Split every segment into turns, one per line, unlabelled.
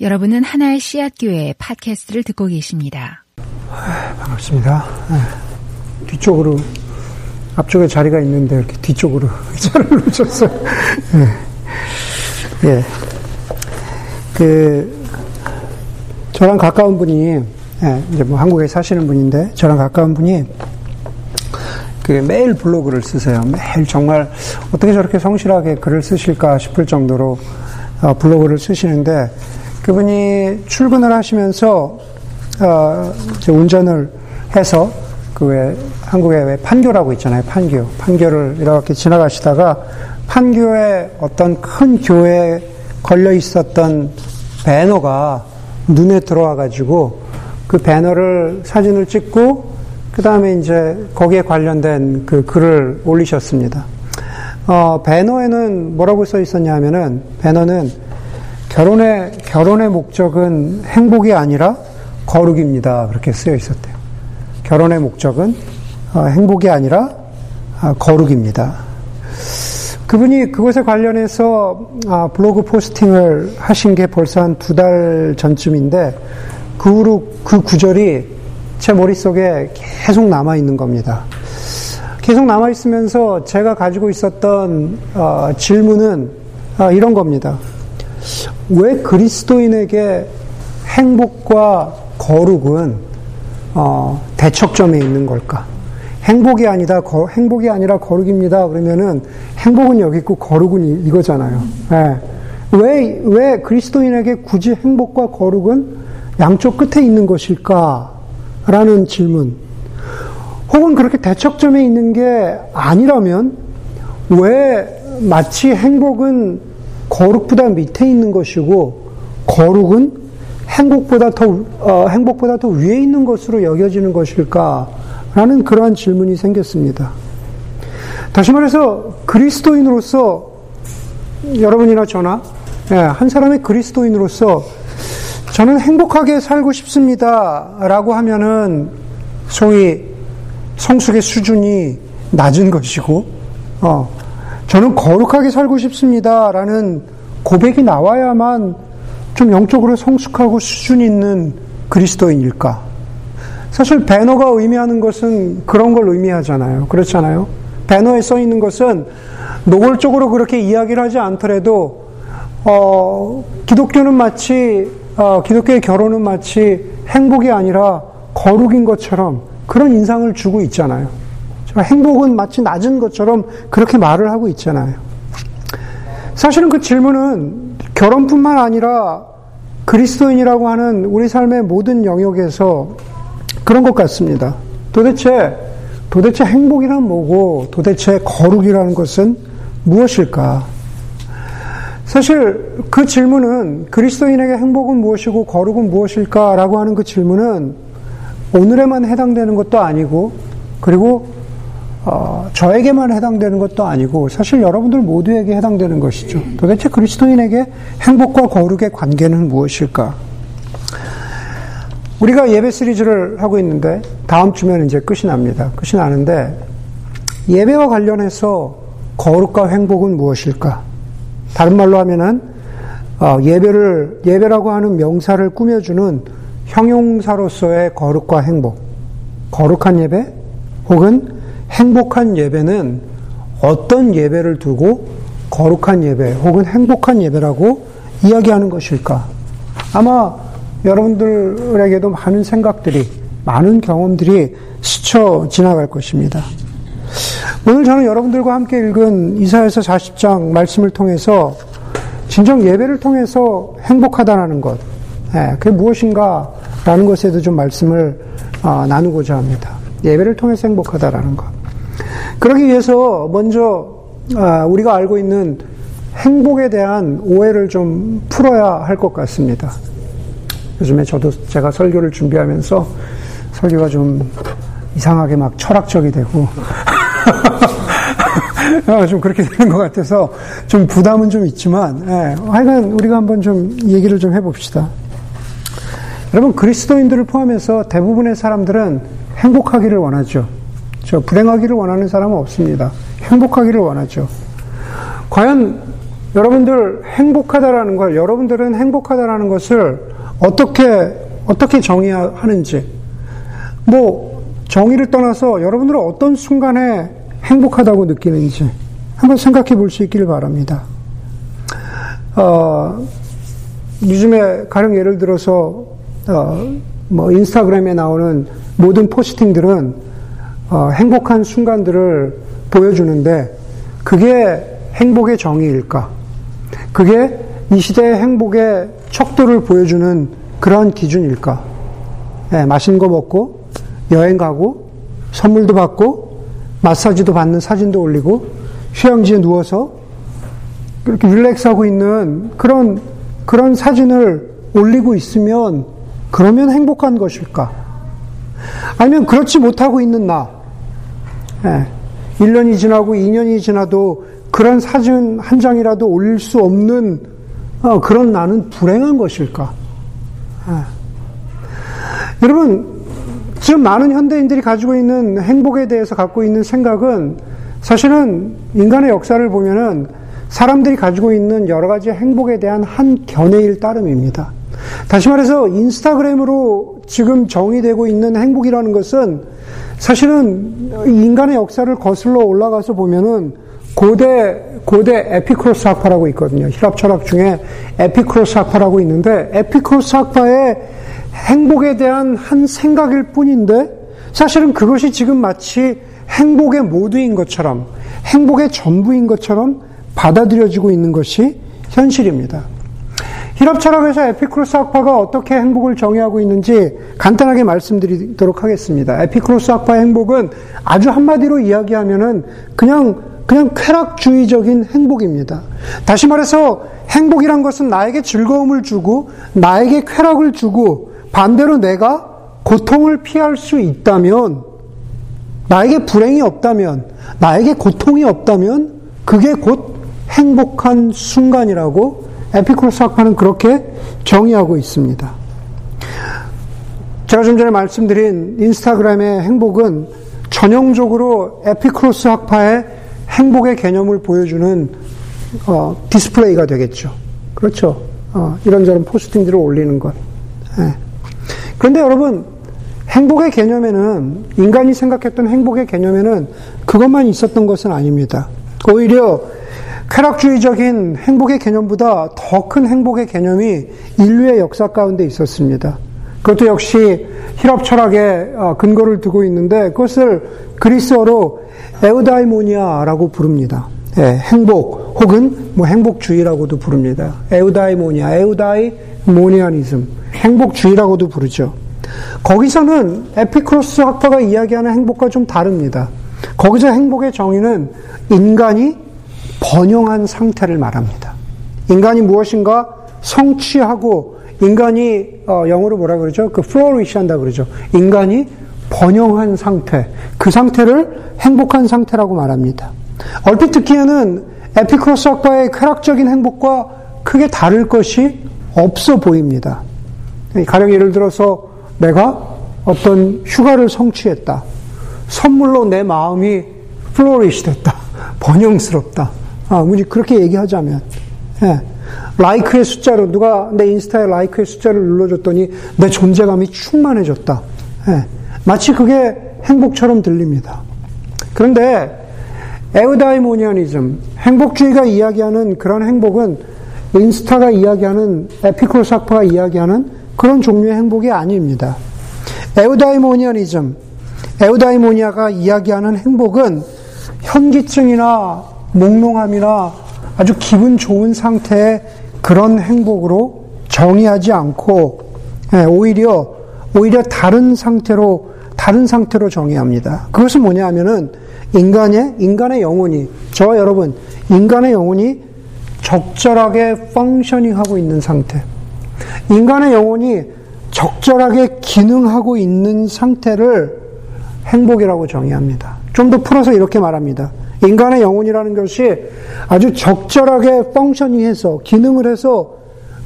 여러분은 하나의 씨앗교회 팟캐스트를 듣고 계십니다.
반갑습니다. 네. 뒤쪽으로 앞쪽에 자리가 있는데 이렇게 뒤쪽으로 의자를 놓으셨어요. 예. 예. 그 저랑 가까운 분이 예, 이제 뭐 한국에 사시는 분인데 저랑 가까운 분이 그 매일 블로그를 쓰세요. 매일 정말 어떻게 저렇게 성실하게 글을 쓰실까 싶을 정도로 어, 블로그를 쓰시는데 그분이 출근을 하시면서 어, 운전을 해서 그왜 한국에 왜 판교라고 있잖아요. 판교. 판교를 이렇게 지나가시다가 판교에 어떤 큰 교회에 걸려 있었던 배너가 눈에 들어와 가지고 그 배너를 사진을 찍고 그 다음에 이제 거기에 관련된 그 글을 올리셨습니다. 어, 배너에는 뭐라고 써 있었냐 하면은 배너는 결혼의, 결혼의 목적은 행복이 아니라 거룩입니다. 그렇게 쓰여 있었대요. 결혼의 목적은 어, 행복이 아니라 아, 거룩입니다. 그분이 그것에 관련해서 아, 블로그 포스팅을 하신 게 벌써 한 두 달 전쯤인데 그 후로 그 구절이 제 머릿속에 계속 남아 있는 겁니다. 계속 남아 있으면서 제가 가지고 있었던 어, 질문은 아, 이런 겁니다. 왜 그리스도인에게 행복과 거룩은 어, 대척점에 있는 걸까? 행복이 아니다, 거, 행복이 아니라 거룩입니다. 그러면은 행복은 여기 있고 거룩은 이 거잖아요. 네. 왜, 왜 그리스도인에게 굳이 행복과 거룩은 양쪽 끝에 있는 것일까? 라는 질문. 혹은 그렇게 대척점에 있는 게 아니라면 왜 마치 행복은 거룩보다 밑에 있는 것이고 거룩은 행복보다 더 어, 행복보다 더 위에 있는 것으로 여겨지는 것일까라는 그러한 질문이 생겼습니다. 다시 말해서 그리스도인으로서 여러분이나 저나 예, 한 사람의 그리스도인으로서 저는 행복하게 살고 싶습니다라고 하면은 소위 성숙의 수준이 낮은 것이고 어, 저는 거룩하게 살고 싶습니다. 라는 고백이 나와야만 좀 영적으로 성숙하고 수준 있는 그리스도인일까? 사실 배너가 의미하는 것은 그런 걸 의미하잖아요. 그렇잖아요. 배너에 써 있는 것은 노골적으로 그렇게 이야기를 하지 않더라도 어, 기독교는 마치 어, 기독교의 결혼은 마치 행복이 아니라 거룩인 것처럼 그런 인상을 주고 있잖아요. 행복은 마치 낮은 것처럼 그렇게 말을 하고 있잖아요. 사실은 그 질문은 결혼뿐만 아니라 그리스도인이라고 하는 우리 삶의 모든 영역에서 그런 것 같습니다. 도대체, 도대체 행복이란 뭐고 도대체 거룩이라는 것은 무엇일까? 사실 그 질문은 그리스도인에게 행복은 무엇이고 거룩은 무엇일까라고 하는 그 질문은 오늘에만 해당되는 것도 아니고 그리고 어, 저에게만 해당되는 것도 아니고 사실 여러분들 모두에게 해당되는 것이죠. 도대체 그리스도인에게 행복과 거룩의 관계는 무엇일까? 우리가 예배 시리즈를 하고 있는데 다음 주면 이제 끝이 납니다. 끝이 나는데 예배와 관련해서 거룩과 행복은 무엇일까? 다른 말로 하면은 어, 예배를 예배라고 하는 명사를 꾸며주는 형용사로서의 거룩과 행복, 거룩한 예배 혹은 행복한 예배는 어떤 예배를 두고 거룩한 예배 혹은 행복한 예배라고 이야기하는 것일까? 아마 여러분들에게도 많은 생각들이, 많은 경험들이 스쳐 지나갈 것입니다. 오늘 저는 여러분들과 함께 읽은 이사에서 40장 말씀을 통해서 진정 예배를 통해서 행복하다라는 것, 예, 그게 무엇인가라는 것에도 좀 말씀을 어, 나누고자 합니다. 예배를 통해서 행복하다라는 것. 그러기 위해서 먼저 아, 우리가 알고 있는 행복에 대한 오해를 좀 풀어야 할 것 같습니다. 요즘에 저도 제가 설교를 준비하면서 설교가 좀 이상하게 막 철학적이 되고 아, 좀 그렇게 되는 것 같아서 좀 부담은 좀 있지만 예, 하여간 우리가 한번 좀 얘기를 좀 해봅시다. 여러분 그리스도인들을 포함해서 대부분의 사람들은 행복하기를 원하죠. 저 불행하기를 원하는 사람은 없습니다. 행복하기를 원하죠. 과연 여러분들 행복하다라는 걸, 여러분들은 행복하다라는 것을 어떻게, 어떻게 정의하는지, 뭐, 정의를 떠나서 여러분들은 어떤 순간에 행복하다고 느끼는지 한번 생각해 볼 수 있기를 바랍니다. 어, 요즘에 가령 예를 들어서, 어, 뭐, 인스타그램에 나오는 모든 포스팅들은 어, 행복한 순간들을 보여주는데 그게 행복의 정의일까? 그게 이 시대의 행복의 척도를 보여주는 그러한 기준일까? 네, 맛있는 거 먹고, 여행 가고, 선물도 받고, 마사지도 받는 사진도 올리고, 휴양지에 누워서 그렇게 릴렉스하고 있는 그런, 그런 사진을 올리고 있으면, 그러면 행복한 것일까? 아니면 그렇지 못하고 있는 나, 네, 1년이 지나고 2년이 지나도 그런 사진 한 장이라도 올릴 수 없는 어, 그런 나는 불행한 것일까? 아. 여러분, 지금 많은 현대인들이 가지고 있는 행복에 대해서 갖고 있는 생각은 사실은 인간의 역사를 보면은 사람들이 가지고 있는 여러 가지 행복에 대한 한 견해일 따름입니다. 다시 말해서 인스타그램으로 지금 정의되고 있는 행복이라는 것은 사실은 인간의 역사를 거슬러 올라가서 보면은 고대, 고대 에피쿠로스 학파라고 있거든요. 희랍 철학 중에 에피쿠로스 학파라고 있는데, 에피쿠로스 학파의 행복에 대한 한 생각일 뿐인데, 사실은 그것이 지금 마치 행복의 모두인 것처럼, 행복의 전부인 것처럼 받아들여지고 있는 것이 현실입니다. 힐랍 철학에서 에피크로스 학파가 어떻게 행복을 정의하고 있는지 간단하게 말씀드리도록 하겠습니다. 에피크로스 학파의 행복은 아주 한마디로 이야기하면은 그냥 그냥 쾌락주의적인 행복입니다. 다시 말해서 행복이란 것은 나에게 즐거움을 주고 나에게 쾌락을 주고 반대로 내가 고통을 피할 수 있다면 나에게 불행이 없다면 나에게 고통이 없다면 그게 곧 행복한 순간이라고 에피쿠로스 학파는 그렇게 정의하고 있습니다. 제가 좀 전에 말씀드린 인스타그램의 행복은 전형적으로 에피쿠로스 학파의 행복의 개념을 보여주는 어, 디스플레이가 되겠죠. 그렇죠. 어, 이런저런 posting들을 올리는 것. 네. 그런데 여러분, 행복의 개념에는, 인간이 생각했던 행복의 개념에는 그것만 있었던 것은 아닙니다. 오히려 쾌락주의적인 행복의 개념보다 더 큰 행복의 개념이 인류의 역사 가운데 있었습니다. 그것도 역시 희랍 철학에 어, 근거를 두고 있는데 그것을 그리스어로 에우다이모니아라고 부릅니다. 예, 행복 혹은 뭐 행복주의라고도 부릅니다. 에우다이모니아, 에우다이모니아니즘, 행복주의라고도 부르죠. 거기서는 에피크로스 학파가 이야기하는 행복과 좀 다릅니다. 거기서 행복의 정의는 인간이 번영한 상태를 말합니다. 인간이 무엇인가 성취하고 인간이 어, 영어로 뭐라 그러죠? 그 flourish 한다 그러죠. 인간이 번영한 상태, 그 상태를 행복한 상태라고 말합니다. 얼핏 듣기에는 에피크로스 학파의 쾌락적인 행복과 크게 다를 것이 없어 보입니다. 가령 예를 들어서 내가 어떤 휴가를 성취했다. 선물로 내 마음이 flourish 됐다. 번영스럽다. 아, 우리 그렇게 얘기하자면. 예. like의 숫자로, 누가 내 인스타에 like의 숫자를 눌러줬더니 내 존재감이 충만해졌다. 예. 마치 그게 행복처럼 들립니다. 그런데 에우다이모니아니즘, 행복주의가 이야기하는 그런 행복은 인스타가 이야기하는 에피쿠로스 학파가 이야기하는 그런 종류의 행복이 아닙니다. 에우다이모니아니즘, 에우다이모니아가 이야기하는 행복은 현기증이나 몽롱함이나 아주 기분 좋은 상태의 그런 행복으로 정의하지 않고 예, 오히려 오히려 다른 상태로 다른 상태로 정의합니다. 그것은 뭐냐 하면은 인간의, 인간의 영혼이, 저와 여러분, 인간의 영혼이 적절하게 펑셔닝하고 있는 상태. 인간의 영혼이 적절하게 기능하고 있는 상태를 행복이라고 정의합니다. 좀 더 풀어서 이렇게 말합니다. 인간의 영혼이라는 것이 아주 적절하게 펑셔닝해서, 기능을 해서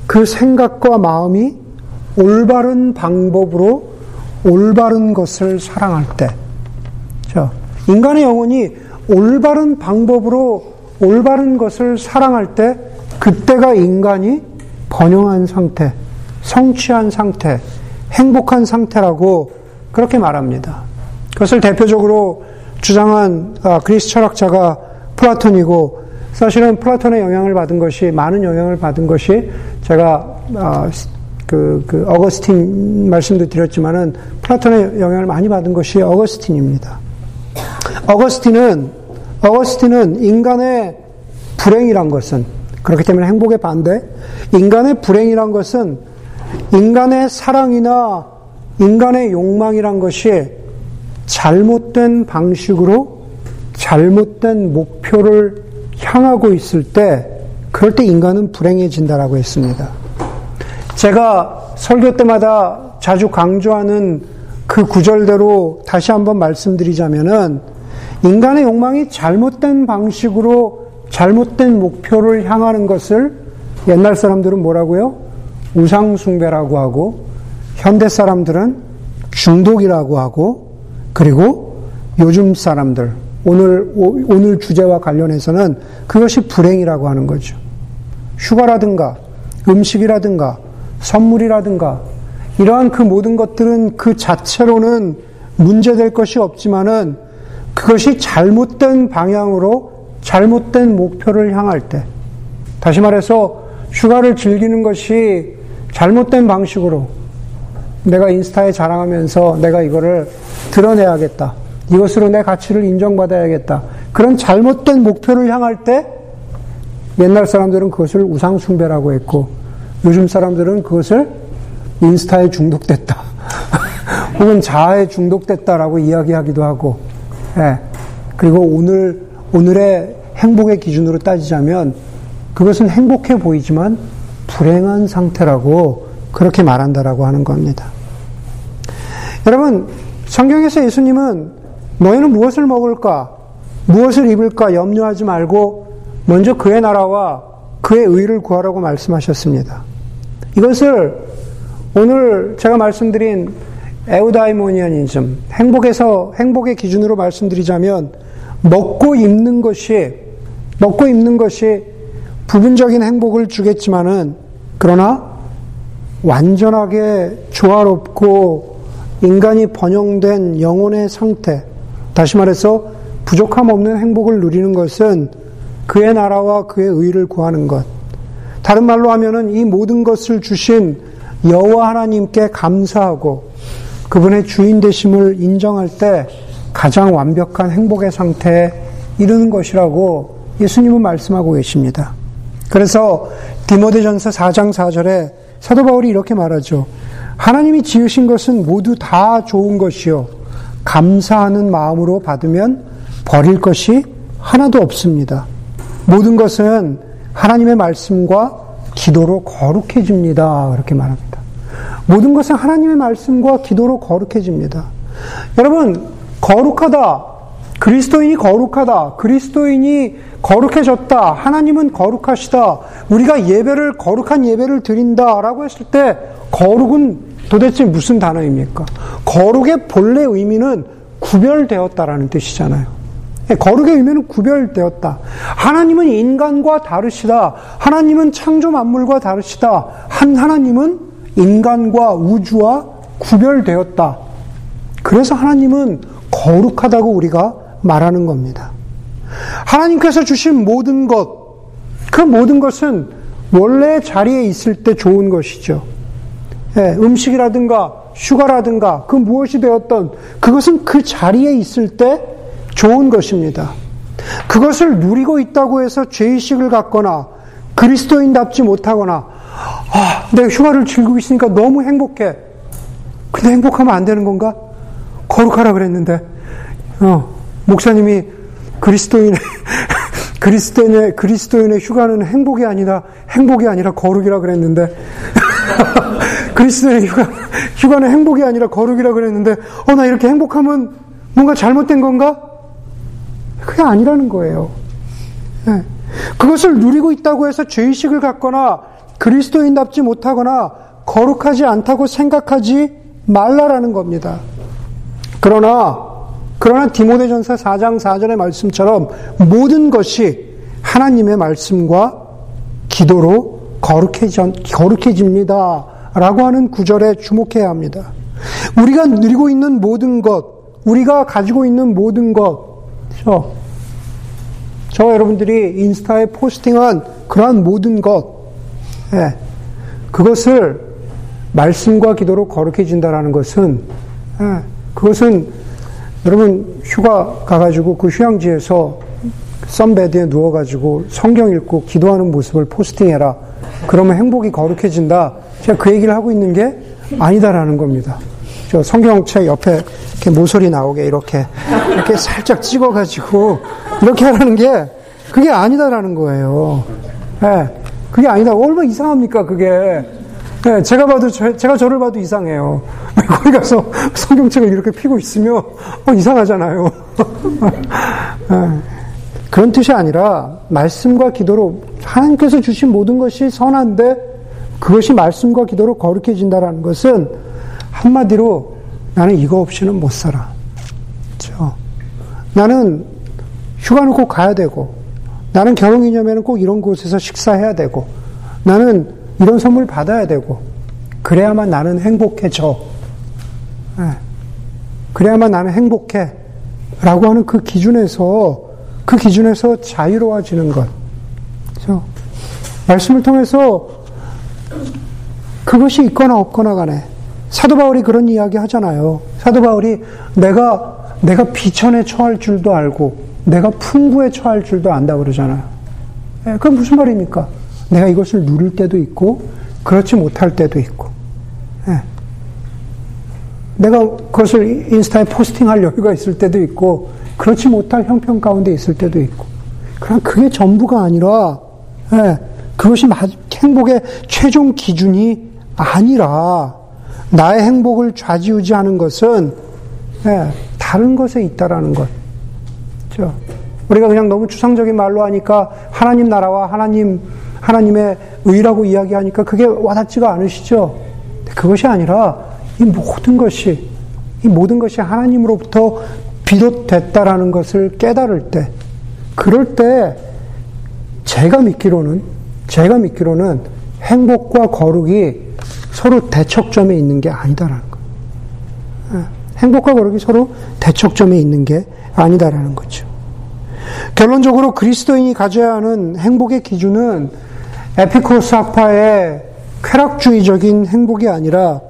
그 생각과 마음이 올바른 방법으로 올바른 것을 사랑할 때, 자, 인간의 영혼이 올바른 방법으로 올바른 것을 사랑할 때 그때가 인간이 번영한 상태, 성취한 상태, 행복한 상태라고 그렇게 말합니다. 그것을 대표적으로 주장한 아, 그리스 철학자가 플라톤이고 사실은 플라톤의 영향을 받은 것이 많은 영향을 받은 것이 제가 아, 그, 그 어거스틴 말씀도 드렸지만은 플라톤의 영향을 많이 받은 것이 어거스틴입니다. 어거스틴은 어거스틴은 인간의 불행이란 것은 그렇기 때문에 행복의 반대 인간의 불행이란 것은 인간의 사랑이나 인간의 욕망이란 것이 잘못된 방식으로 잘못된 목표를 향하고 있을 때 그럴 때 인간은 불행해진다라고 했습니다. 제가 설교 때마다 자주 강조하는 그 구절대로 다시 한번 말씀드리자면은 인간의 욕망이 잘못된 방식으로 잘못된 목표를 향하는 것을 옛날 사람들은 뭐라고요? 우상숭배라고 하고 현대 사람들은 중독이라고 하고 그리고 요즘 사람들 오늘 오늘 주제와 관련해서는 그것이 불행이라고 하는 거죠. 휴가라든가 음식이라든가 선물이라든가 이러한 그 모든 것들은 그 자체로는 문제될 것이 없지만은 그것이 잘못된 방향으로 잘못된 목표를 향할 때 다시 말해서 휴가를 즐기는 것이 잘못된 방식으로 내가 인스타에 자랑하면서 내가 이거를 드러내야겠다. 이것으로 내 가치를 인정받아야겠다. 그런 잘못된 목표를 향할 때 옛날 사람들은 그것을 우상숭배라고 했고 요즘 사람들은 그것을 인스타에 중독됐다. 혹은 자아에 중독됐다라고 이야기하기도 하고, 예. 그리고 오늘, 오늘의 행복의 기준으로 따지자면 그것은 행복해 보이지만 불행한 상태라고 그렇게 말한다라고 하는 겁니다. 여러분, 성경에서 예수님은 너희는 무엇을 먹을까? 무엇을 입을까? 염려하지 말고 먼저 그의 나라와 그의 의를 구하라고 말씀하셨습니다. 이것을 오늘 제가 말씀드린 에우다이모니아니즘, 행복에서, 행복의 기준으로 말씀드리자면, 먹고 입는 것이, 먹고 입는 것이 부분적인 행복을 주겠지만은, 그러나 완전하게 조화롭고 인간이 번영된 영혼의 상태, 다시 말해서 부족함 없는 행복을 누리는 것은 그의 나라와 그의 의를 구하는 것. 다른 말로 하면은 이 모든 것을 주신 여호와 하나님께 감사하고 그분의 주인 되심을 인정할 때 가장 완벽한 행복의 상태에 이르는 것이라고 예수님은 말씀하고 계십니다. 그래서 디모데전서 4장 4절에 사도 바울이 이렇게 말하죠. 하나님이 지으신 것은 모두 다 좋은 것이요. 감사하는 마음으로 받으면 버릴 것이 하나도 없습니다. 모든 것은 하나님의 말씀과 기도로 거룩해집니다. 그렇게 말합니다. 모든 것은 하나님의 말씀과 기도로 거룩해집니다. 여러분, 거룩하다. 그리스도인이 거룩하다. 그리스도인이 거룩해졌다. 하나님은 거룩하시다. 우리가 예배를, 거룩한 예배를 드린다. 라고 했을 때, 거룩은 도대체 무슨 단어입니까? 거룩의 본래 의미는 구별되었다라는 뜻이잖아요. 예, 거룩의 의미는 구별되었다. 하나님은 인간과 다르시다. 하나님은 창조 만물과 다르시다. 한 하나님은 인간과 우주와 구별되었다. 그래서 하나님은 거룩하다고 우리가 말하는 겁니다. 하나님께서 주신 모든 것, 그 모든 것은 원래 자리에 있을 때 좋은 것이죠. 예, 음식이라든가 휴가라든가 그 무엇이 되었던 그것은 그 자리에 있을 때 좋은 것입니다. 그것을 누리고 있다고 해서 죄의식을 갖거나 그리스도인답지 못하거나 아, 내가 휴가를 즐기고 있으니까 너무 행복해. 근데 행복하면 안 되는 건가? 거룩하라 그랬는데, 어, 목사님이 그리스도인의, 그리스도인의, 그리스도인의 휴가는 행복이 아니다, 행복이 아니라 거룩이라 그랬는데, 그리스도인의 휴가, 휴가는 행복이 아니라 거룩이라 그랬는데, 어, 나 이렇게 행복하면 뭔가 잘못된 건가? 그게 아니라는 거예요. 네. 그것을 누리고 있다고 해서 죄의식을 갖거나 그리스도인답지 못하거나 거룩하지 않다고 생각하지 말라라는 겁니다. 그러나 그러나 디모데전서 4장 4절의 말씀처럼 모든 것이 하나님의 말씀과 기도로 거룩해집니다. 라고 하는 구절에 주목해야 합니다. 우리가 누리고 있는 모든 것, 우리가 가지고 있는 모든 것, 저, 저 여러분들이 인스타에 포스팅한 그러한 모든 것, 예, 그것을 말씀과 기도로 거룩해진다라는 것은, 예, 그것은 여러분 휴가 가가지고 그 휴양지에서 썬베드에 누워가지고 성경 읽고 기도하는 모습을 포스팅해라. 그러면 행복이 거룩해진다. 제가 그 얘기를 하고 있는 게 아니다라는 겁니다. 저 성경책 옆에 이렇게 모서리 나오게 이렇게 이렇게 살짝 찍어가지고 이렇게 하라는 게 그게 아니다라는 거예요. 예, 네, 그게 아니다. 얼마나 이상합니까 그게? 네, 제가 봐도 저, 제가 저를 봐도 이상해요. 거기 가서 성경책을 이렇게 피고 있으면 어, 이상하잖아요. 네, 그런 뜻이 아니라 말씀과 기도로 하나님께서 주신 모든 것이 선한데 그것이 말씀과 기도로 거룩해진다라는 것은 한마디로 나는 이거 없이는 못 살아. 그렇죠? 나는 휴가는 꼭 가야 되고 나는 결혼기념회는 꼭 이런 곳에서 식사해야 되고 나는 이런 선물 받아야 되고 그래야만 나는 행복해져. 네. 그래야만 나는 행복해. 라고 하는 그 기준에서 그 기준에서 자유로워지는 것. 그렇죠? 말씀을 통해서 그것이 있거나 없거나 간에 사도 바울이 그런 이야기 하잖아요. 사도 바울이 내가 내가 비천에 처할 줄도 알고 내가 풍부에 처할 줄도 안다 그러잖아요. 예, 그건 무슨 말입니까? 내가 이것을 누릴 때도 있고 그렇지 못할 때도 있고. 예. 내가 그것을 인스타에 포스팅할 여유가 있을 때도 있고 그렇지 못할 형편 가운데 있을 때도 있고. 그럼 그게 전부가 아니라 예, 그것이 행복의 최종 기준이 아니라 나의 행복을 좌지우지하는 것은 예, 다른 것에 있다라는 것. 그렇죠? 우리가 그냥 너무 추상적인 말로 하니까 하나님 나라와 하나님 하나님의 의라고 이야기하니까 그게 와닿지가 않으시죠. 그것이 아니라 이 모든 것이 이 모든 것이 하나님으로부터 비롯됐다라는 것을 깨달을 때 그럴 때 제가 믿기로는 제가 믿기로는 행복과 거룩이 서로 대척점에 있는 게 아니다라는 거. 예, 행복과 거룩이 서로 대척점에 있는 게 아니다라는 거죠. 결론적으로 그리스도인이 가져야 하는 행복의 기준은 에피코스 학파의 쾌락주의적인 행복이 아니라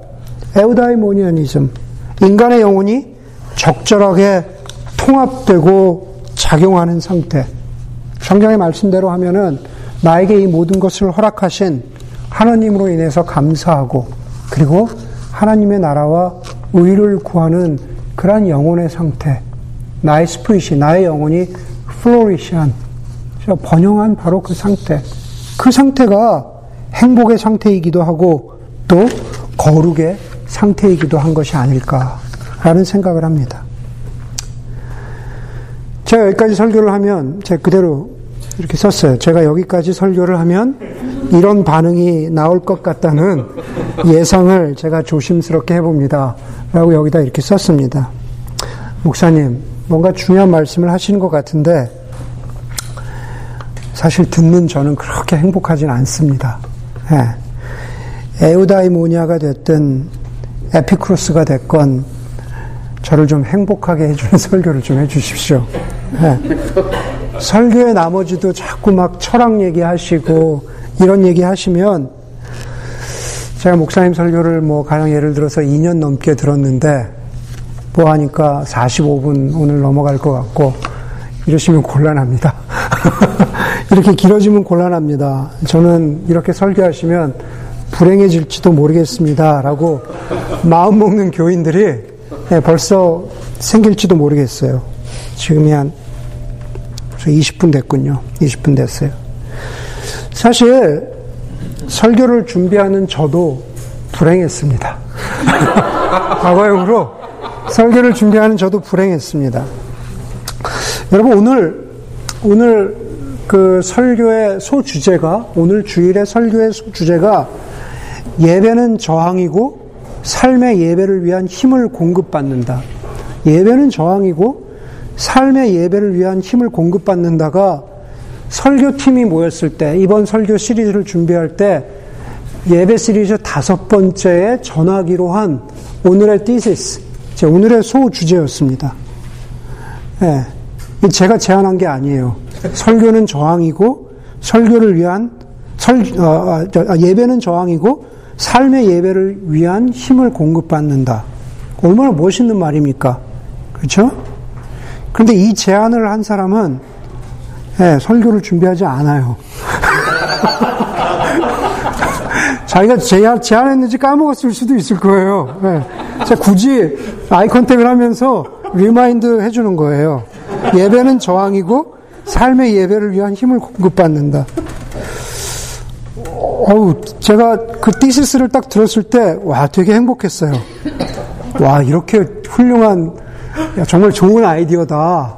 에우다이모니아니즘, 인간의 영혼이 적절하게 통합되고 작용하는 상태. 성경의 말씀대로 하면은 나에게 이 모든 것을 허락하신 하나님으로 인해서 감사하고 그리고 하나님의 나라와 의를 구하는 그러한 영혼의 상태. 나의 스프릿이, 나의 영혼이 플로리시한, 번영한 바로 그 상태. 그 상태가 행복의 상태이기도 하고 또 거룩의 상태이기도 한 것이 아닐까라는 생각을 합니다. 제가 여기까지 설교를 하면 제가 그대로 이렇게 썼어요. 제가 여기까지 설교를 하면 이런 반응이 나올 것 같다는 예상을 제가 조심스럽게 해봅니다. 라고 여기다 이렇게 썼습니다. 목사님, 뭔가 중요한 말씀을 하시는 것 같은데 사실 듣는 저는 그렇게 행복하진 않습니다. 예. 에우다이모니아가 됐든 에피크로스가 됐건 저를 좀 행복하게 해주는 설교를 좀 해주십시오. 예. 설교의 나머지도 자꾸 막 철학 얘기하시고 이런 얘기 하시면 제가 목사님 설교를 뭐 가령 예를 들어서 2년 넘게 들었는데 뭐 하니까 45분 오늘 넘어갈 것 같고 이러시면 곤란합니다. 이렇게 길어지면 곤란합니다. 저는 이렇게 설교하시면 불행해질지도 모르겠습니다. 라고 마음 먹는 교인들이 네, 벌써 생길지도 모르겠어요. 지금이 한 20분 됐군요. 20분 됐어요. 사실 설교를 준비하는 저도 불행했습니다. 과거형으로 설교를 준비하는 저도 불행했습니다. 여러분 오늘 오늘 그 설교의 소주제가 오늘 주일의 설교의 소주제가 예배는 저항이고 삶의 예배를 위한 힘을 공급받는다. 예배는 저항이고 삶의 예배를 위한 힘을 공급받는다가 설교팀이 모였을 때, 이번 설교 시리즈를 준비할 때, 예배 시리즈 다섯 번째에 전하기로 한 오늘의 thesis, 오늘의 소 주제였습니다. 예. 제가 제안한 게 아니에요. 설교는 저항이고, 설교를 위한, 설, 어, 어, 아, 예배는 저항이고, 삶의 예배를 위한 힘을 공급받는다. 얼마나 멋있는 말입니까? 그렇죠? 그런데 이 제안을 한 사람은 예, 설교를 준비하지 않아요. 자기가 제안, 제안했는지 까먹었을 수도 있을 거예요. 예. 굳이 eye contact을 하면서 remind 해주는 거예요. 예배는 저항이고 삶의 예배를 위한 힘을 공급받는다. 어우, 제가 그 thesis를 딱 들었을 때, 와, 되게 행복했어요. 와, 이렇게 훌륭한, 야, 정말 좋은 아이디어다.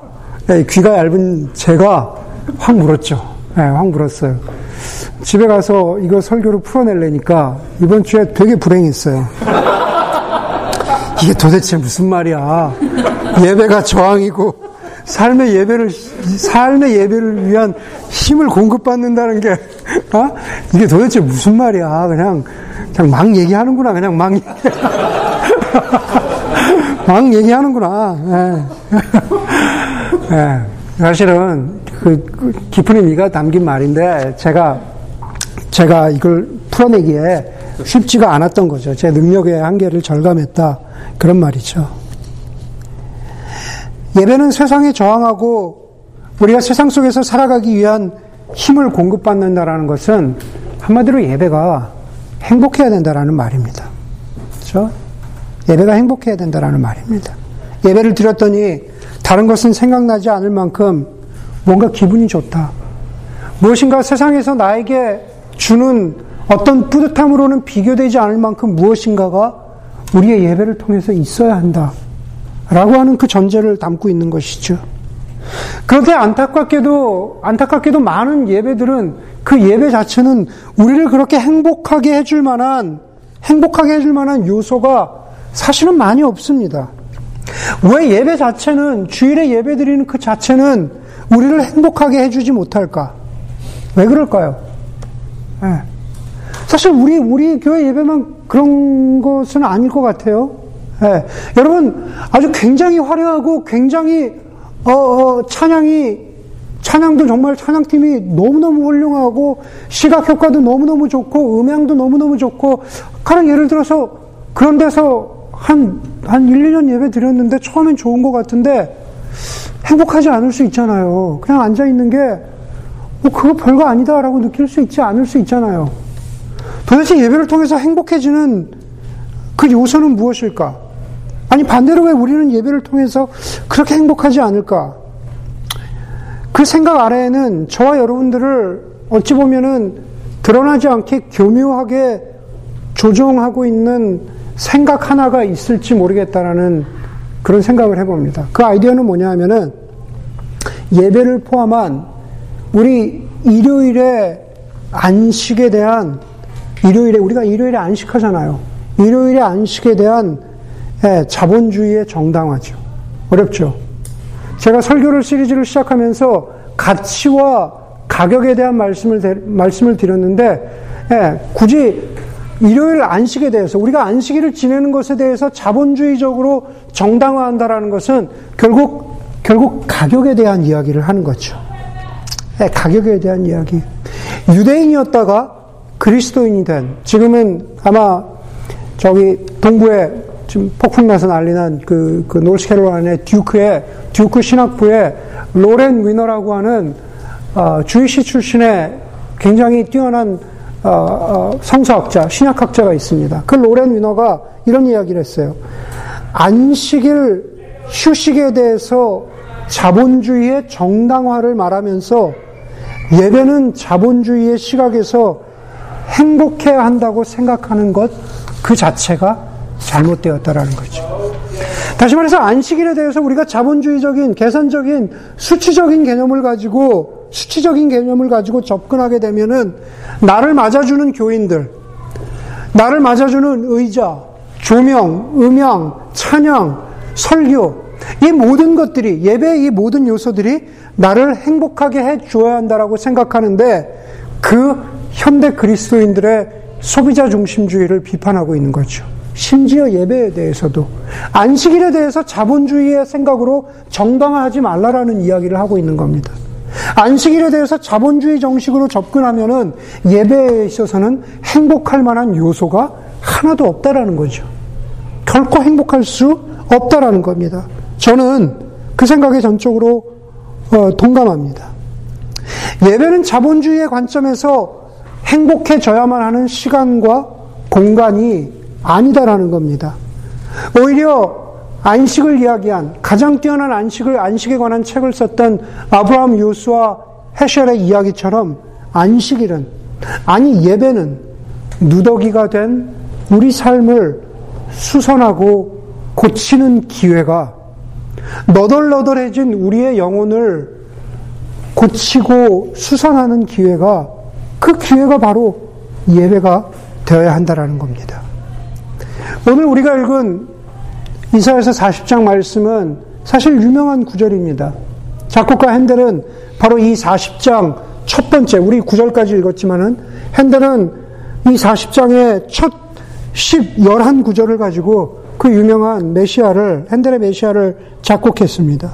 야, 귀가 얇은 제가 확 물었죠. 네, 확 물었어요. 집에 가서 이거 설교로 풀어내려니까 이번 주에 되게 불행했어요. 이게 도대체 무슨 말이야. 예배가 저항이고, 삶의 예배를, 삶의 예배를 위한 힘을 공급받는다는 게, 어? 이게 도대체 무슨 말이야. 그냥, 그냥 막 얘기하는구나. 그냥 막, 막 얘기하는구나. 예. 예. 사실은 그, 그 깊은 의미가 담긴 말인데, 제가, 제가 이걸 풀어내기에 쉽지가 않았던 거죠. 제 능력의 한계를 절감했다. 그런 말이죠. 예배는 세상에 저항하고 우리가 세상 속에서 살아가기 위한 힘을 공급받는다라는 것은 한마디로 예배가 행복해야 된다라는 말입니다. 그렇죠? 예배가 행복해야 된다라는 말입니다. 예배를 드렸더니 다른 것은 생각나지 않을 만큼 뭔가 기분이 좋다. 무엇인가 세상에서 나에게 주는 어떤 뿌듯함으로는 비교되지 않을 만큼 무엇인가가 우리의 예배를 통해서 있어야 한다. 라고 하는 그 전제를 담고 있는 것이죠. 그런데 안타깝게도, 안타깝게도 많은 예배들은 그 예배 자체는 우리를 그렇게 행복하게 해줄 만한, 행복하게 해줄 만한 요소가 사실은 많이 없습니다. 왜 예배 자체는, 주일에 예배 드리는 그 자체는 우리를 행복하게 해주지 못할까? 왜 그럴까요? 네. 사실 우리, 우리 교회 예배만 그런 것은 아닐 것 같아요. 네. 여러분, 아주 굉장히 화려하고 굉장히, 어, 어, 찬양이, 찬양도 정말 찬양팀이 너무너무 훌륭하고, 시각 효과도 너무너무 좋고, 음향도 너무너무 좋고, 가령 예를 들어서 그런 데서 한, 한 1, 2년 예배 드렸는데 처음엔 좋은 것 같은데, 행복하지 않을 수 있잖아요. 그냥 앉아있는 게, 뭐, 그거 별거 아니다라고 느낄 수 있지 않을 수 있잖아요. 도대체 예배를 통해서 행복해지는 그 요소는 무엇일까? 아니, 반대로 왜 우리는 예배를 통해서 그렇게 행복하지 않을까? 그 생각 아래에는 저와 여러분들을 어찌 보면은 드러나지 않게 교묘하게 조종하고 있는 생각 하나가 있을지 모르겠다라는 그런 생각을 해봅니다. 그 아이디어는 뭐냐 하면은 예배를 포함한 우리 일요일에 안식에 대한 일요일에 우리가 일요일에 안식하잖아요. 일요일에 안식에 대한 예, 자본주의의 정당화죠. 어렵죠. 제가 설교를 시리즈를 시작하면서 가치와 가격에 대한 말씀을 말씀을 드렸는데 예, 굳이 일요일 안식에 대해서 우리가 안식일을 지내는 것에 대해서 자본주의적으로 정당화한다라는 것은 결국 결국 가격에 대한 이야기를 하는 거죠. 네, 가격에 대한 이야기. 유대인이었다가 그리스도인이 된 지금은 아마 저기 동부에 지금 폭풍 나서 난리난 그, 그 노스캐롤라인의 듀크의 듀크 신학부의 로렌 위너라고 하는 어, 주이시 출신의 굉장히 뛰어난 성서학자, 신약학자가 있습니다. 그 로렌 위너가 이런 이야기를 했어요. 안식일 휴식에 대해서 자본주의의 정당화를 말하면서 예배는 자본주의의 시각에서 행복해야 한다고 생각하는 것 그 자체가 잘못되었다라는 거죠. 다시 말해서 안식일에 대해서 우리가 자본주의적인 계산적인 수치적인 개념을 가지고 수치적인 개념을 가지고 접근하게 되면은 나를 맞아주는 교인들, 나를 맞아주는 의자, 조명, 음향, 찬양, 설교 이 모든 것들이, 예배의 이 모든 요소들이 나를 행복하게 해 주어야 한다라고 생각하는데 그 현대 그리스도인들의 소비자 중심주의를 비판하고 있는 거죠. 심지어 예배에 대해서도 안식일에 대해서 자본주의의 생각으로 정당화하지 말라라는 이야기를 하고 있는 겁니다. 안식일에 대해서 자본주의 정식으로 접근하면은 예배에 있어서는 행복할 만한 요소가 하나도 없다라는 거죠. 결코 행복할 수 없다라는 겁니다. 저는 그 생각에 전적으로 어, 동감합니다. 예배는 자본주의의 관점에서 행복해져야만 하는 시간과 공간이 아니다라는 겁니다. 오히려 안식을 이야기한 가장 뛰어난 안식을 안식에 관한 책을 썼던 아브라함 요스와 헤셜의 이야기처럼 안식일은 아니 예배는 누더기가 된 우리 삶을 수선하고 고치는 기회가 너덜너덜해진 우리의 영혼을 고치고 수선하는 기회가 그 기회가 바로 예배가 되어야 한다라는 겁니다. 오늘 우리가 읽은 이사에서 40장 말씀은 사실 유명한 구절입니다. 작곡가 핸델은 바로 이 40장 첫 번째, 우리 9절까지 읽었지만은 핸델은 이 40장의 첫 10, 11구절을 가지고 그 유명한 메시아를, 핸델의 메시아를 작곡했습니다.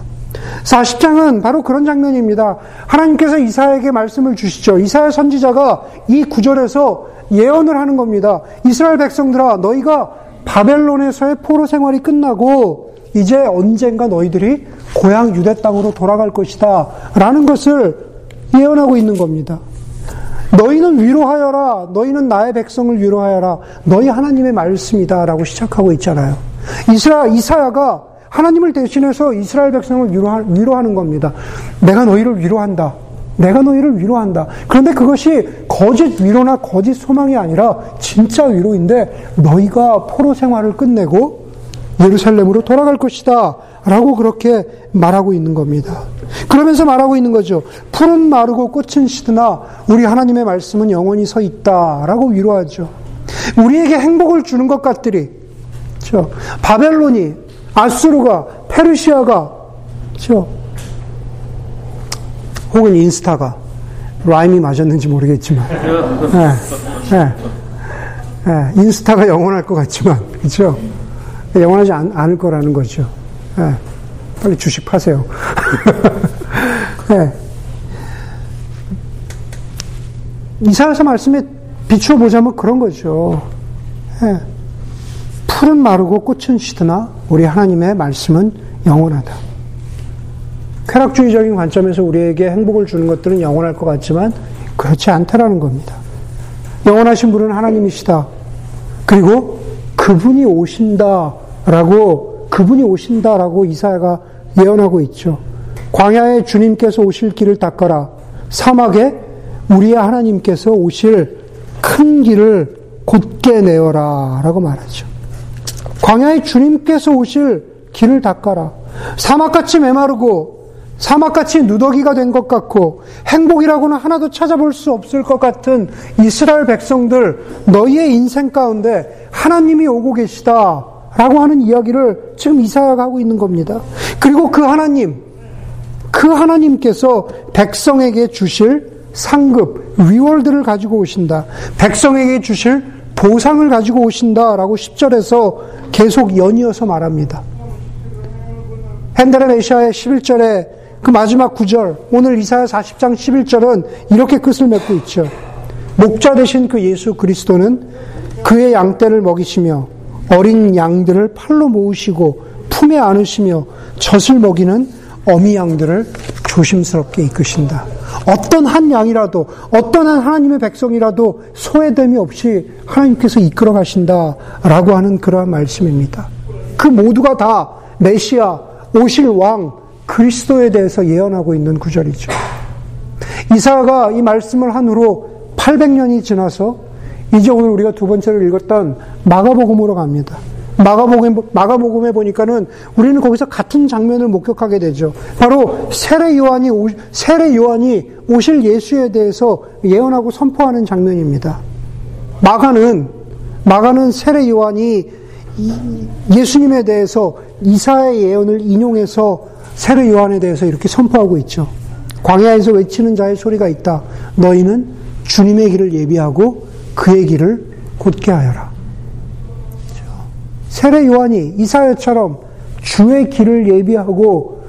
40장은 바로 그런 장면입니다. 하나님께서 이사에게 말씀을 주시죠. 이사야 선지자가 이 구절에서 예언을 하는 겁니다. 이스라엘 백성들아, 너희가 바벨론에서의 포로 생활이 끝나고 이제 언젠가 너희들이 고향 유대 땅으로 돌아갈 것이다. 라는 것을 예언하고 있는 겁니다. 너희는 위로하여라. 너희는 나의 백성을 위로하여라. 너희 하나님의 말씀이다. 라고 시작하고 있잖아요. 이스라, 이사야가 하나님을 대신해서 이스라엘 백성을 위로하, 는 겁니다. 내가 너희를 위로한다. 내가 너희를 위로한다. 그런데 그것이 거짓 위로나 거짓 소망이 아니라 진짜 위로인데 너희가 포로 생활을 끝내고 예루살렘으로 돌아갈 것이다. 라고 그렇게 말하고 있는 겁니다. 그러면서 말하고 있는 거죠. 푸른 마르고 꽃은 시드나 우리 하나님의 말씀은 영원히 서 있다. 라고 위로하죠. 우리에게 행복을 주는 것 같들이, 그렇죠? 바벨론이, 아수르가, 페르시아가, 그렇죠? 혹은 인스타가 라임이 맞았는지 모르겠지만 네, 네, 네, 인스타가 영원할 것 같지만 그렇죠? 영원하지 않, 을 거라는 거죠. 빨리 주식 파세요. 이사야서 말씀에 비추어 보자면 그런 거죠. 풀은 마르고 꽃은 시드나 우리 하나님의 말씀은 영원하다. 쾌락주의적인 관점에서 우리에게 행복을 주는 것들은 영원할 것 같지만 그렇지 않다라는 겁니다. 영원하신 분은 하나님이시다. 그리고 그분이 오신다라고 그분이 오신다라고 이사야가 예언하고 있죠. 광야에 주님께서 오실 길을 닦아라. 사막에 우리의 하나님께서 오실 큰 길을 곧게 내어라. 라고 말하죠. 광야에 주님께서 오실 길을 닦아라. 사막같이 메마르고 사막같이 누더기가 된 것 같고 행복이라고는 하나도 찾아볼 수 없을 것 같은 이스라엘 백성들 너희의 인생 가운데 하나님이 오고 계시다 라고 하는 이야기를 지금 이사야가 하고 있는 겁니다. 그리고 그 하나님 그 하나님께서 백성에게 주실 상급, 위월들을 가지고 오신다. 백성에게 주실 보상을 가지고 오신다라고 10절에서 계속 연이어서 말합니다. 핸델의 메시아의 11절에 그 마지막 구절, 오늘 이사야 40장 11절은 이렇게 끝을 맺고 있죠. 목자 되신 그 예수 그리스도는 그의 양떼를 먹이시며 어린 양들을 팔로 모으시고 품에 안으시며 젖을 먹이는 어미 양들을 조심스럽게 이끄신다. 어떤 한 양이라도, 어떤 한 하나님의 백성이라도 소외됨이 없이 하나님께서 이끌어 가신다라고 하는 그러한 말씀입니다. 그 모두가 다 메시아, 오실 왕, 그리스도에 대해서 예언하고 있는 구절이죠. 이사가 이 말씀을 한 후로 800년이 지나서 이제 오늘 우리가 두 번째로 읽었던 마가복음으로 갑니다. 마가복음, 마가복음에 보니까는 우리는 거기서 같은 장면을 목격하게 되죠. 바로 세례 요한이, 세례 요한이 오실 예수에 대해서 예언하고 선포하는 장면입니다. 마가는, 마가는 세례 요한이 예수님에 대해서 이사의 예언을 인용해서 세례 요한에 대해서 이렇게 선포하고 있죠. 광야에서 외치는 자의 소리가 있다. 너희는 주님의 길을 예비하고 그의 길을 곧게 하여라. 세례 요한이 이사야처럼 주의 길을 예비하고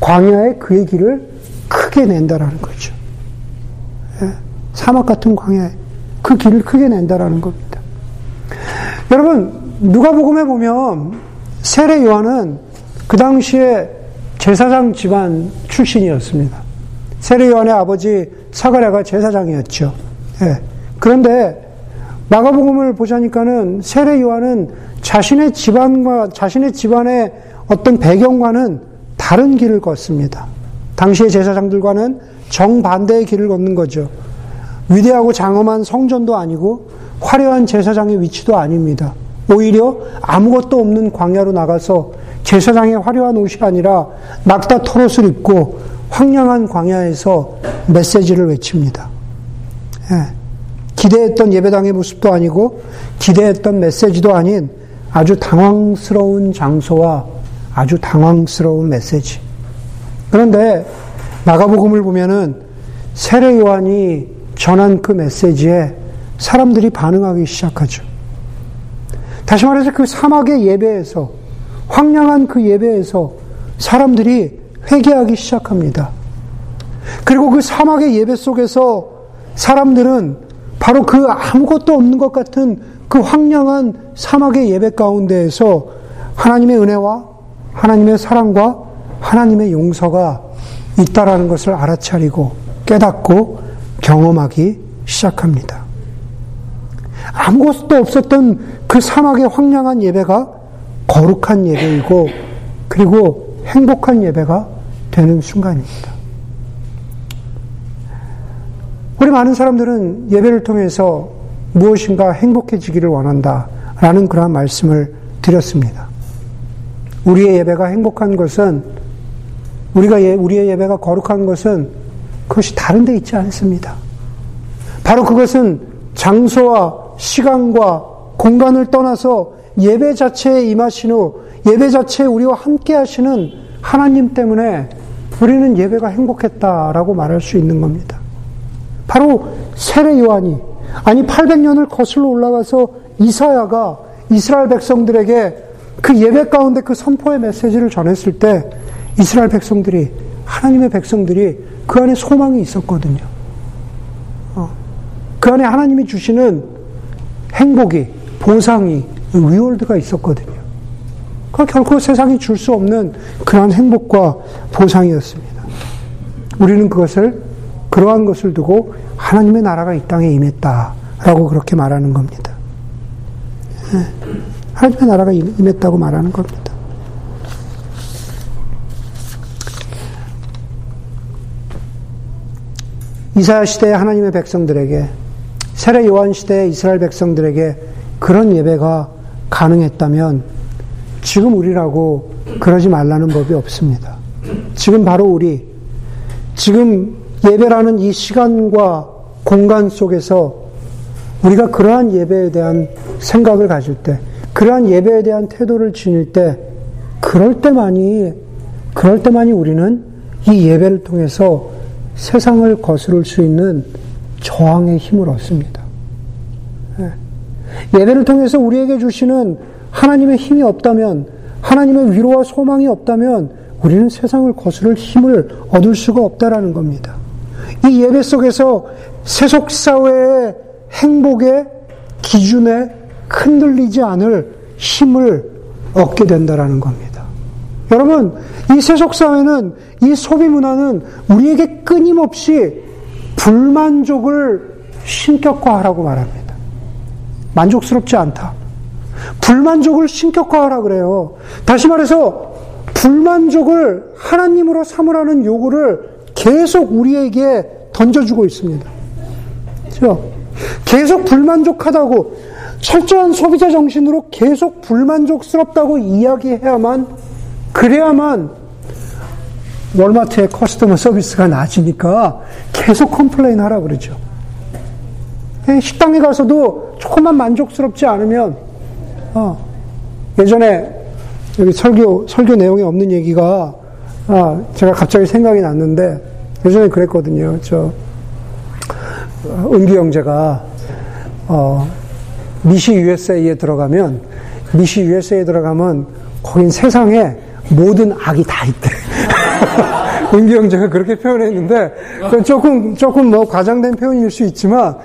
광야에 그의 길을 크게 낸다라는 거죠. 예? 사막 같은 광야에 그 길을 크게 낸다라는 겁니다. 여러분 누가복음에 보면 세례 요한은 그 당시에 제사장 집안 출신이었습니다. 세례 요한의 아버지 사가랴가 제사장이었죠. 예. 그런데 마가복음을 보자니까는 세례 요한은 자신의 집안과 자신의 집안의 어떤 배경과는 다른 길을 걷습니다. 당시의 제사장들과는 정반대의 길을 걷는 거죠. 위대하고 장엄한 성전도 아니고 화려한 제사장의 위치도 아닙니다. 오히려 아무것도 없는 광야로 나가서 제사장의 화려한 옷이 아니라 낙타 토롯을 입고 황량한 광야에서 메시지를 외칩니다. 예. 기대했던 예배당의 모습도 아니고 기대했던 메시지도 아닌 아주 당황스러운 장소와 아주 당황스러운 메시지. 그런데 마가복음을 보면은 세례 요한이 전한 그 메시지에 사람들이 반응하기 시작하죠. 다시 말해서 그 사막의 예배에서 황량한 그 예배에서 사람들이 회개하기 시작합니다. 그리고 그 사막의 예배 속에서 사람들은 바로 그 아무것도 없는 것 같은 그 황량한 사막의 예배 가운데에서 하나님의 은혜와 하나님의 사랑과 하나님의 용서가 있다라는 것을 알아차리고 깨닫고 경험하기 시작합니다. 아무것도 없었던 그 사막의 황량한 예배가 거룩한 예배이고 그리고 행복한 예배가 되는 순간입니다. 우리 많은 사람들은 예배를 통해서 무엇인가 행복해지기를 원한다. 라는 그러한 말씀을 드렸습니다. 우리의 예배가 행복한 것은, 우리가 예, 우리의 예배가 거룩한 것은 그것이 다른 데 있지 않습니다. 바로 그것은 장소와 시간과 공간을 떠나서 예배 자체에 임하신 후 예배 자체에 우리와 함께 하시는 하나님 때문에 우리는 예배가 행복했다라고 말할 수 있는 겁니다. 바로 세례 요한이 아니 800년을 거슬러 올라가서 이사야가 이스라엘 백성들에게 그 예배 가운데 그 선포의 메시지를 전했을 때 이스라엘 백성들이 하나님의 백성들이 그 안에 소망이 있었거든요. 어. 그 안에 하나님이 주시는 행복이 보상이 위월드가 있었거든요. 그 결코 세상이 줄 수 없는 그러한 행복과 보상이었습니다. 우리는 그것을 그러한 것을 두고 하나님의 나라가 이 땅에 임했다라고 그렇게 말하는 겁니다. 예. 하나님의 나라가 임했다고 말하는 겁니다. 이사야 시대의 하나님의 백성들에게 세례 요한 시대의 이스라엘 백성들에게 그런 예배가 가능했다면 지금 우리라고 그러지 말라는 법이 없습니다. 지금 바로 우리 지금 예배라는 이 시간과 공간 속에서 우리가 그러한 예배에 대한 생각을 가질 때, 그러한 예배에 대한 태도를 지닐 때, 그럴 때만이, 그럴 때만이 우리는 이 예배를 통해서 세상을 거스를 수 있는 저항의 힘을 얻습니다. 예. 예배를 통해서 우리에게 주시는 하나님의 힘이 없다면, 하나님의 위로와 소망이 없다면, 우리는 세상을 거스를 힘을 얻을 수가 없다라는 겁니다. 이 예배 속에서 세속 사회의 행복의 기준에 흔들리지 않을 힘을 얻게 된다라는 겁니다. 여러분, 이 세속 사회는 이 소비 문화는 우리에게 끊임없이 불만족을 신격화하라고 말합니다. 만족스럽지 않다. 불만족을 신격화하라 그래요. 다시 말해서 불만족을 하나님으로 삼으라는 요구를 계속 우리에게 던져주고 있습니다. 그렇죠? 계속 불만족하다고 철저한 소비자 정신으로 계속 불만족스럽다고 이야기해야만 그래야만 월마트의 customer service가 낮으니까 계속 complain 하라 그러죠. 예, 식당에 가서도 조금만 만족스럽지 않으면 어, 예전에 여기 설교, 설교 내용에 없는 얘기가, 아, 제가 갑자기 생각이 났는데, 예전에 그랬거든요. 저, 은기 형제가, 어, MissyUSA에 들어가면, 미시 USA에 들어가면, 거긴 세상에 모든 악이 다 있대. 은기 형제가 그렇게 표현했는데, 조금, 조금 뭐 과장된 표현일 수 있지만,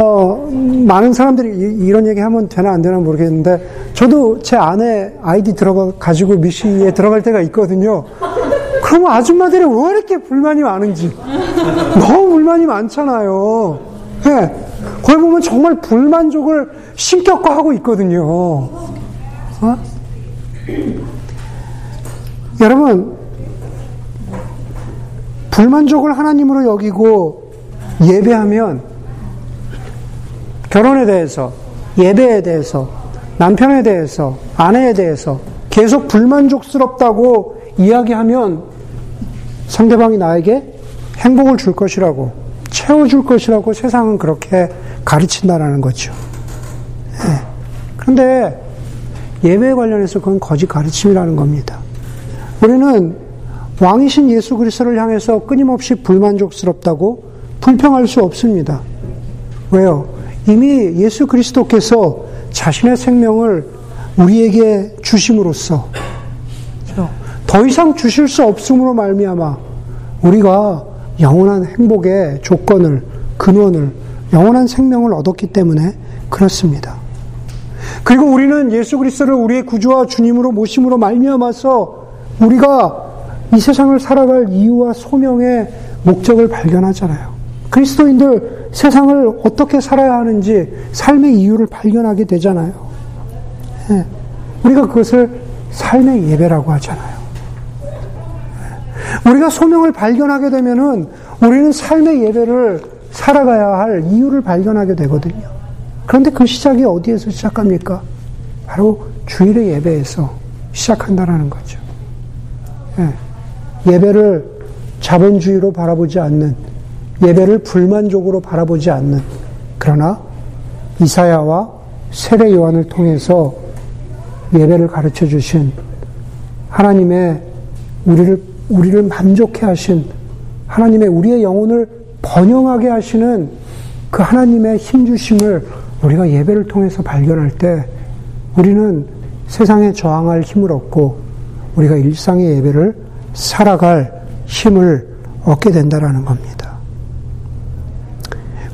어, 많은 사람들이 이, 런 얘기 하면 되나 안 되나 모르겠는데, 저도 제 아내 아이디 들어가, 가지고 미시에 들어갈 때가 있거든요. 그럼 아줌마들이 왜 이렇게 불만이 많은지. 너무 불만이 많잖아요. 예. 네. 거기 보면 정말 불만족을 신격화하고 있거든요. 어? 여러분, 불만족을 하나님으로 여기고 예배하면 결혼에 대해서, 예배에 대해서, 남편에 대해서, 아내에 대해서 계속 불만족스럽다고 이야기하면 상대방이 나에게 행복을 줄 것이라고, 채워줄 것이라고 세상은 그렇게 가르친다라는 거죠. 네. 그런데 예배에 관련해서 그건 거짓 가르침이라는 겁니다. 우리는 왕이신 예수 그리스도를 향해서 끊임없이 불만족스럽다고 불평할 수 없습니다. 왜요? 이미 예수 그리스도께서 자신의 생명을 우리에게 주심으로써 더 이상 주실 수 없음으로 말미암아 우리가 영원한 행복의 조건을 근원을 영원한 생명을 얻었기 때문에 그렇습니다. 그리고 우리는 예수 그리스도를 우리의 구주와 주님으로 모심으로 말미암아서 우리가 이 세상을 살아갈 이유와 소명의 목적을 발견하잖아요. 그리스도인들 세상을 어떻게 살아야 하는지 삶의 이유를 발견하게 되잖아요. 예. 우리가 그것을 삶의 예배라고 하잖아요. 예. 우리가 소명을 발견하게 되면은 우리는 삶의 예배를 살아가야 할 이유를 발견하게 되거든요. 그런데 그 시작이 어디에서 시작합니까? 바로 주일의 예배에서 시작한다라는 거죠. 예. 예배를 자본주의로 바라보지 않는 예배를 불만족으로 바라보지 않는 그러나 이사야와 세례 요한을 통해서 예배를 가르쳐 주신 하나님의 우리를 우리를 만족해 하신 하나님의 우리의 영혼을 번영하게 하시는 그 하나님의 힘 주심을 우리가 예배를 통해서 발견할 때 우리는 세상에 저항할 힘을 얻고 우리가 일상의 예배를 살아갈 힘을 얻게 된다라는 겁니다.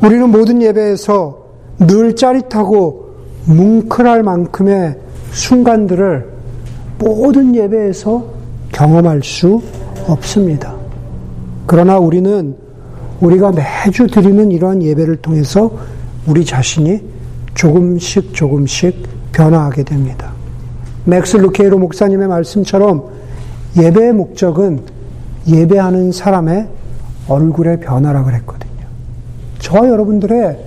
우리는 모든 예배에서 늘 짜릿하고 뭉클할 만큼의 순간들을 모든 예배에서 경험할 수 없습니다. 그러나 우리는 우리가 매주 드리는 이러한 예배를 통해서 우리 자신이 조금씩 조금씩 변화하게 됩니다. 맥스 루케이도 목사님의 말씀처럼 예배의 목적은 예배하는 사람의 얼굴의 변화라 그랬거든요. 저와 여러분들의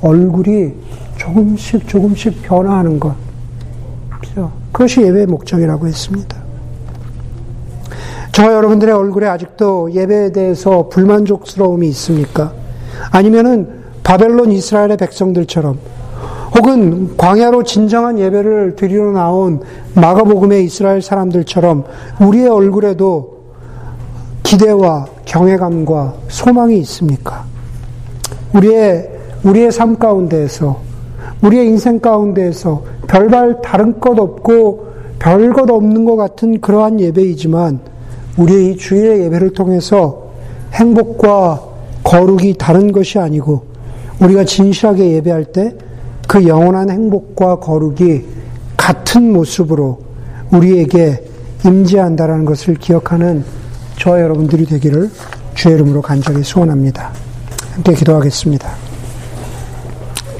얼굴이 조금씩 조금씩 변화하는 것. 그것이 예배의 목적이라고 했습니다. 저와 여러분들의 얼굴에 아직도 예배에 대해서 불만족스러움이 있습니까? 아니면은 바벨론 이스라엘의 백성들처럼 혹은 광야로 진정한 예배를 드리러 나온 마가복음의 이스라엘 사람들처럼 우리의 얼굴에도 기대와 경외감과 소망이 있습니까? 우리의, 우리의 삶 가운데에서, 우리의 인생 가운데에서 별발 다른 것 없고 별 것 없는 것 같은 그러한 예배이지만 우리의 이 주일의 예배를 통해서 행복과 거룩이 다른 것이 아니고 우리가 진실하게 예배할 때 그 영원한 행복과 거룩이 같은 모습으로 우리에게 임재한다라는 것을 기억하는 저와 여러분들이 되기를 주의 이름으로 간절히 소원합니다. 함께 기도하겠습니다.